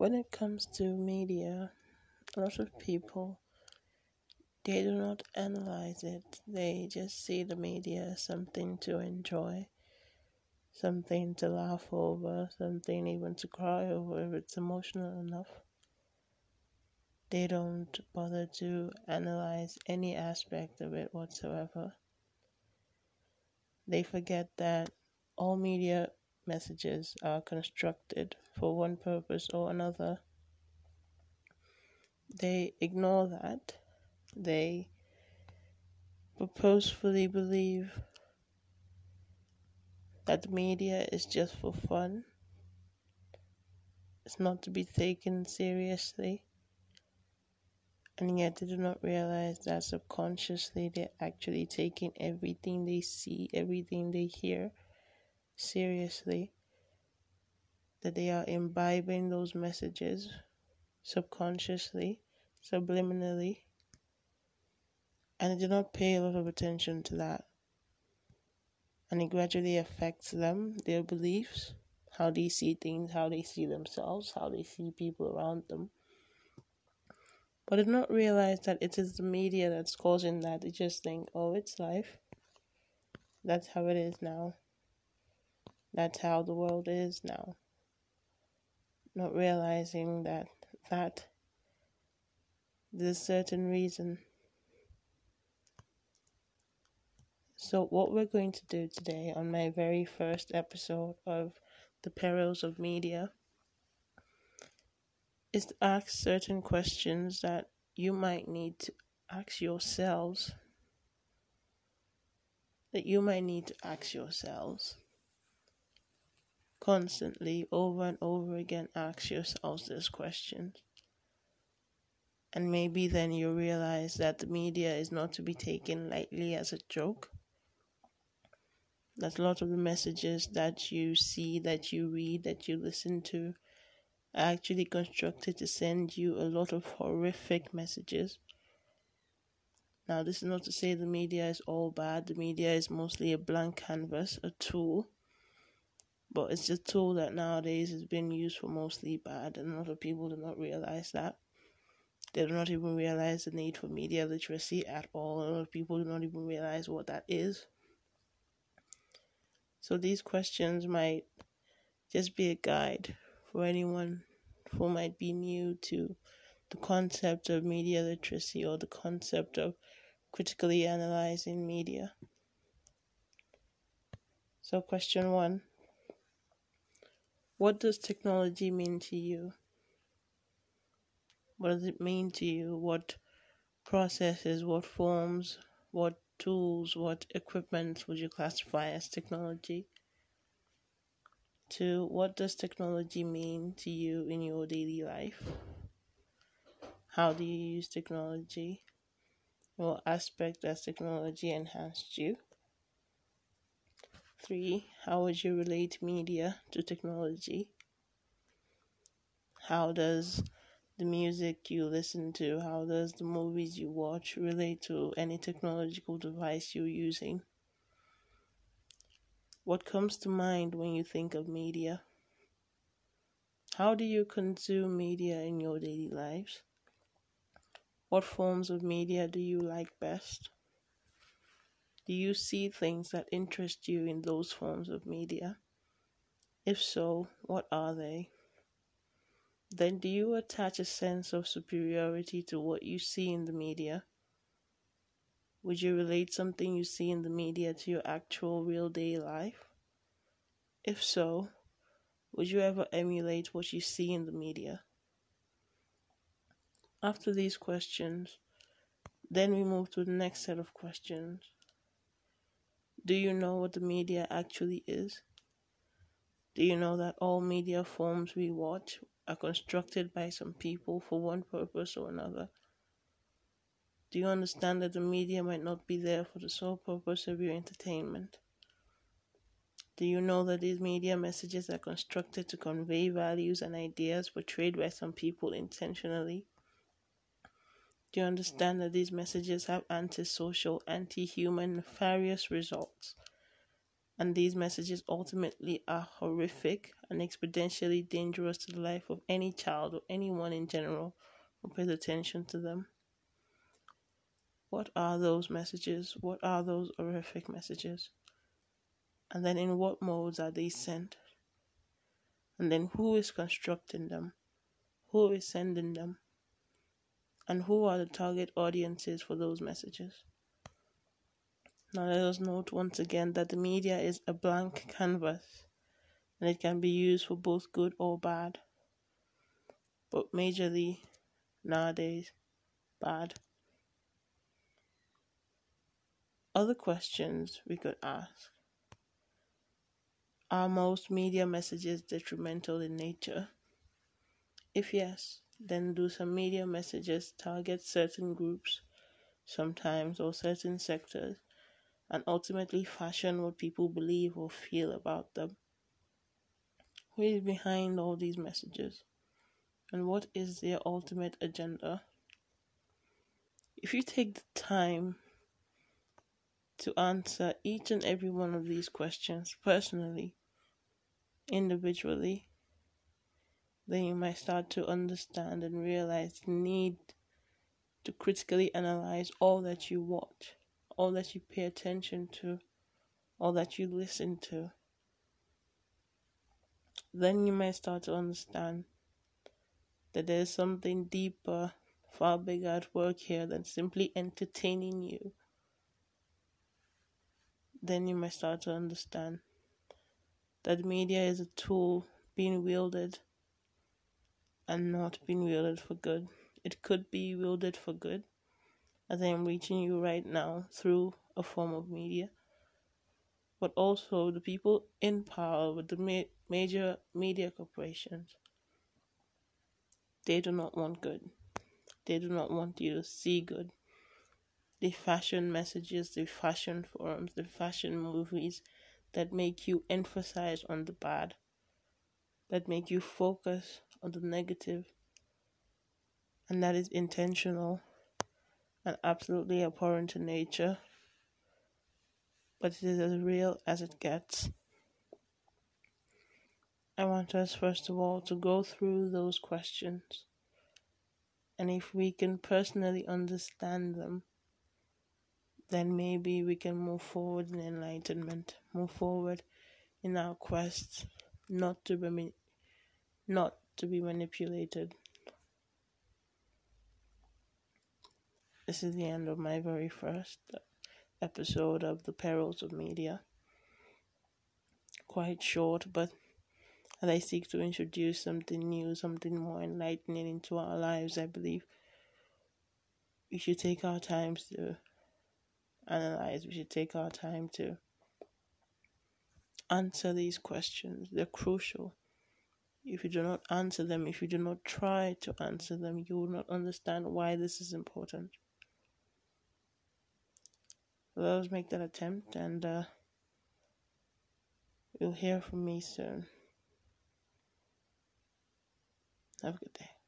when it comes to media, a lot of people they do not analyze it. They just see the media as something to enjoy, something to laugh over, something even to cry over if it's emotional enough. They don't bother to analyze any aspect of it whatsoever. They forget that all media messages are constructed for one purpose or another. They ignore that. They purposefully believe that the media is just for fun. It's not to be taken seriously. And yet they do not realize that subconsciously they're actually taking everything they see, everything they hear seriously. That they are imbibing those messages subconsciously, subliminally, and they do not pay a lot of attention to that. And it gradually affects them, their beliefs, how they see things, how they see themselves, how they see people around them. But they do not realize that it is the media that's causing that. They just think, oh, it's life. That's how it is now. That's how the world is now. Not realizing that that there's a certain reason So, what we're going to do today on my very first episode of The Perils of Media is to ask certain questions that you might need to ask yourselves. That you might need to ask yourselves constantly, over and over again, ask yourselves these questions. And maybe then you realize that the media is not to be taken lightly as a joke that a lot of the messages that you see, that you read, that you listen to are actually constructed to send you a lot of horrific messages. Now, this is not to say the media is all bad. The media is mostly a blank canvas, a tool. But it's a tool that nowadays is being used for mostly bad, and a lot of people do not realize that. They do not even realize the need for media literacy at all. A lot of people do not even realize what that is. So these questions might just be a guide for anyone who might be new to the concept of media literacy or the concept of critically analyzing media. So, question one What does technology mean to you? What does it mean to you? What processes, what forms, what tools, what equipment would you classify as technology? Two, what does technology mean to you in your daily life? How do you use technology? What aspect has technology enhanced you? Three, how would you relate media to technology? How does the music you listen to? How does the movies you watch relate to any technological device you're using? What comes to mind when you think of media? How do you consume media in your daily lives? What forms of media do you like best? Do you see things that interest you in those forms of media? If so, what are they? then do you attach a sense of superiority to what you see in the media? Would you relate something you see in the media to your actual real day life? If so, would you ever emulate what you see in the media? After these questions, then we move to the next set of questions. Do you know what the media actually is? Do you know that all media forms we watch are constructed by some people for one purpose or another. Do you understand that the media might not be there for the sole purpose of your entertainment? Do you know that these media messages are constructed to convey values and ideas portrayed by some people intentionally? Do you understand that these messages have antisocial, anti human, nefarious results? And these messages ultimately are horrific and exponentially dangerous to the life of any child or anyone in general who pays attention to them. What are those messages? What are those horrific messages? And then in what modes are they sent? And then who is constructing them? Who is sending them? And who are the target audiences for those messages? Now, let us note once again that the media is a blank canvas and it can be used for both good or bad. But majorly nowadays, bad. Other questions we could ask Are most media messages detrimental in nature? If yes, then do some media messages target certain groups sometimes or certain sectors and ultimately fashion what people believe or feel about them. Who is behind all these messages? And what is their ultimate agenda? If you take the time to answer each and every one of these questions personally, individually, then you might start to understand and realize the need to critically analyze all that you watch all that you pay attention to, all that you listen to, then you might start to understand that there's something deeper, far bigger at work here than simply entertaining you. Then you might start to understand that media is a tool being wielded and not being wielded for good. It could be wielded for good, as I am reaching you right now through a form of media, but also the people in power with the ma- major media corporations. They do not want good. They do not want you to see good. They fashion messages, they fashion forums, they fashion movies that make you emphasize on the bad, that make you focus on the negative, and that is intentional and absolutely abhorrent to nature, but it is as real as it gets. I want us, first of all, to go through those questions. And if we can personally understand them, then maybe we can move forward in enlightenment, move forward in our quest not to be not to be manipulated This is the end of my very first episode of The Perils of Media. Quite short, but as I seek to introduce something new, something more enlightening into our lives, I believe we should take our time to analyze, we should take our time to answer these questions. They're crucial. If you do not answer them, if you do not try to answer them, you will not understand why this is important let us make that attempt and uh, you'll hear from me soon. Have a good day.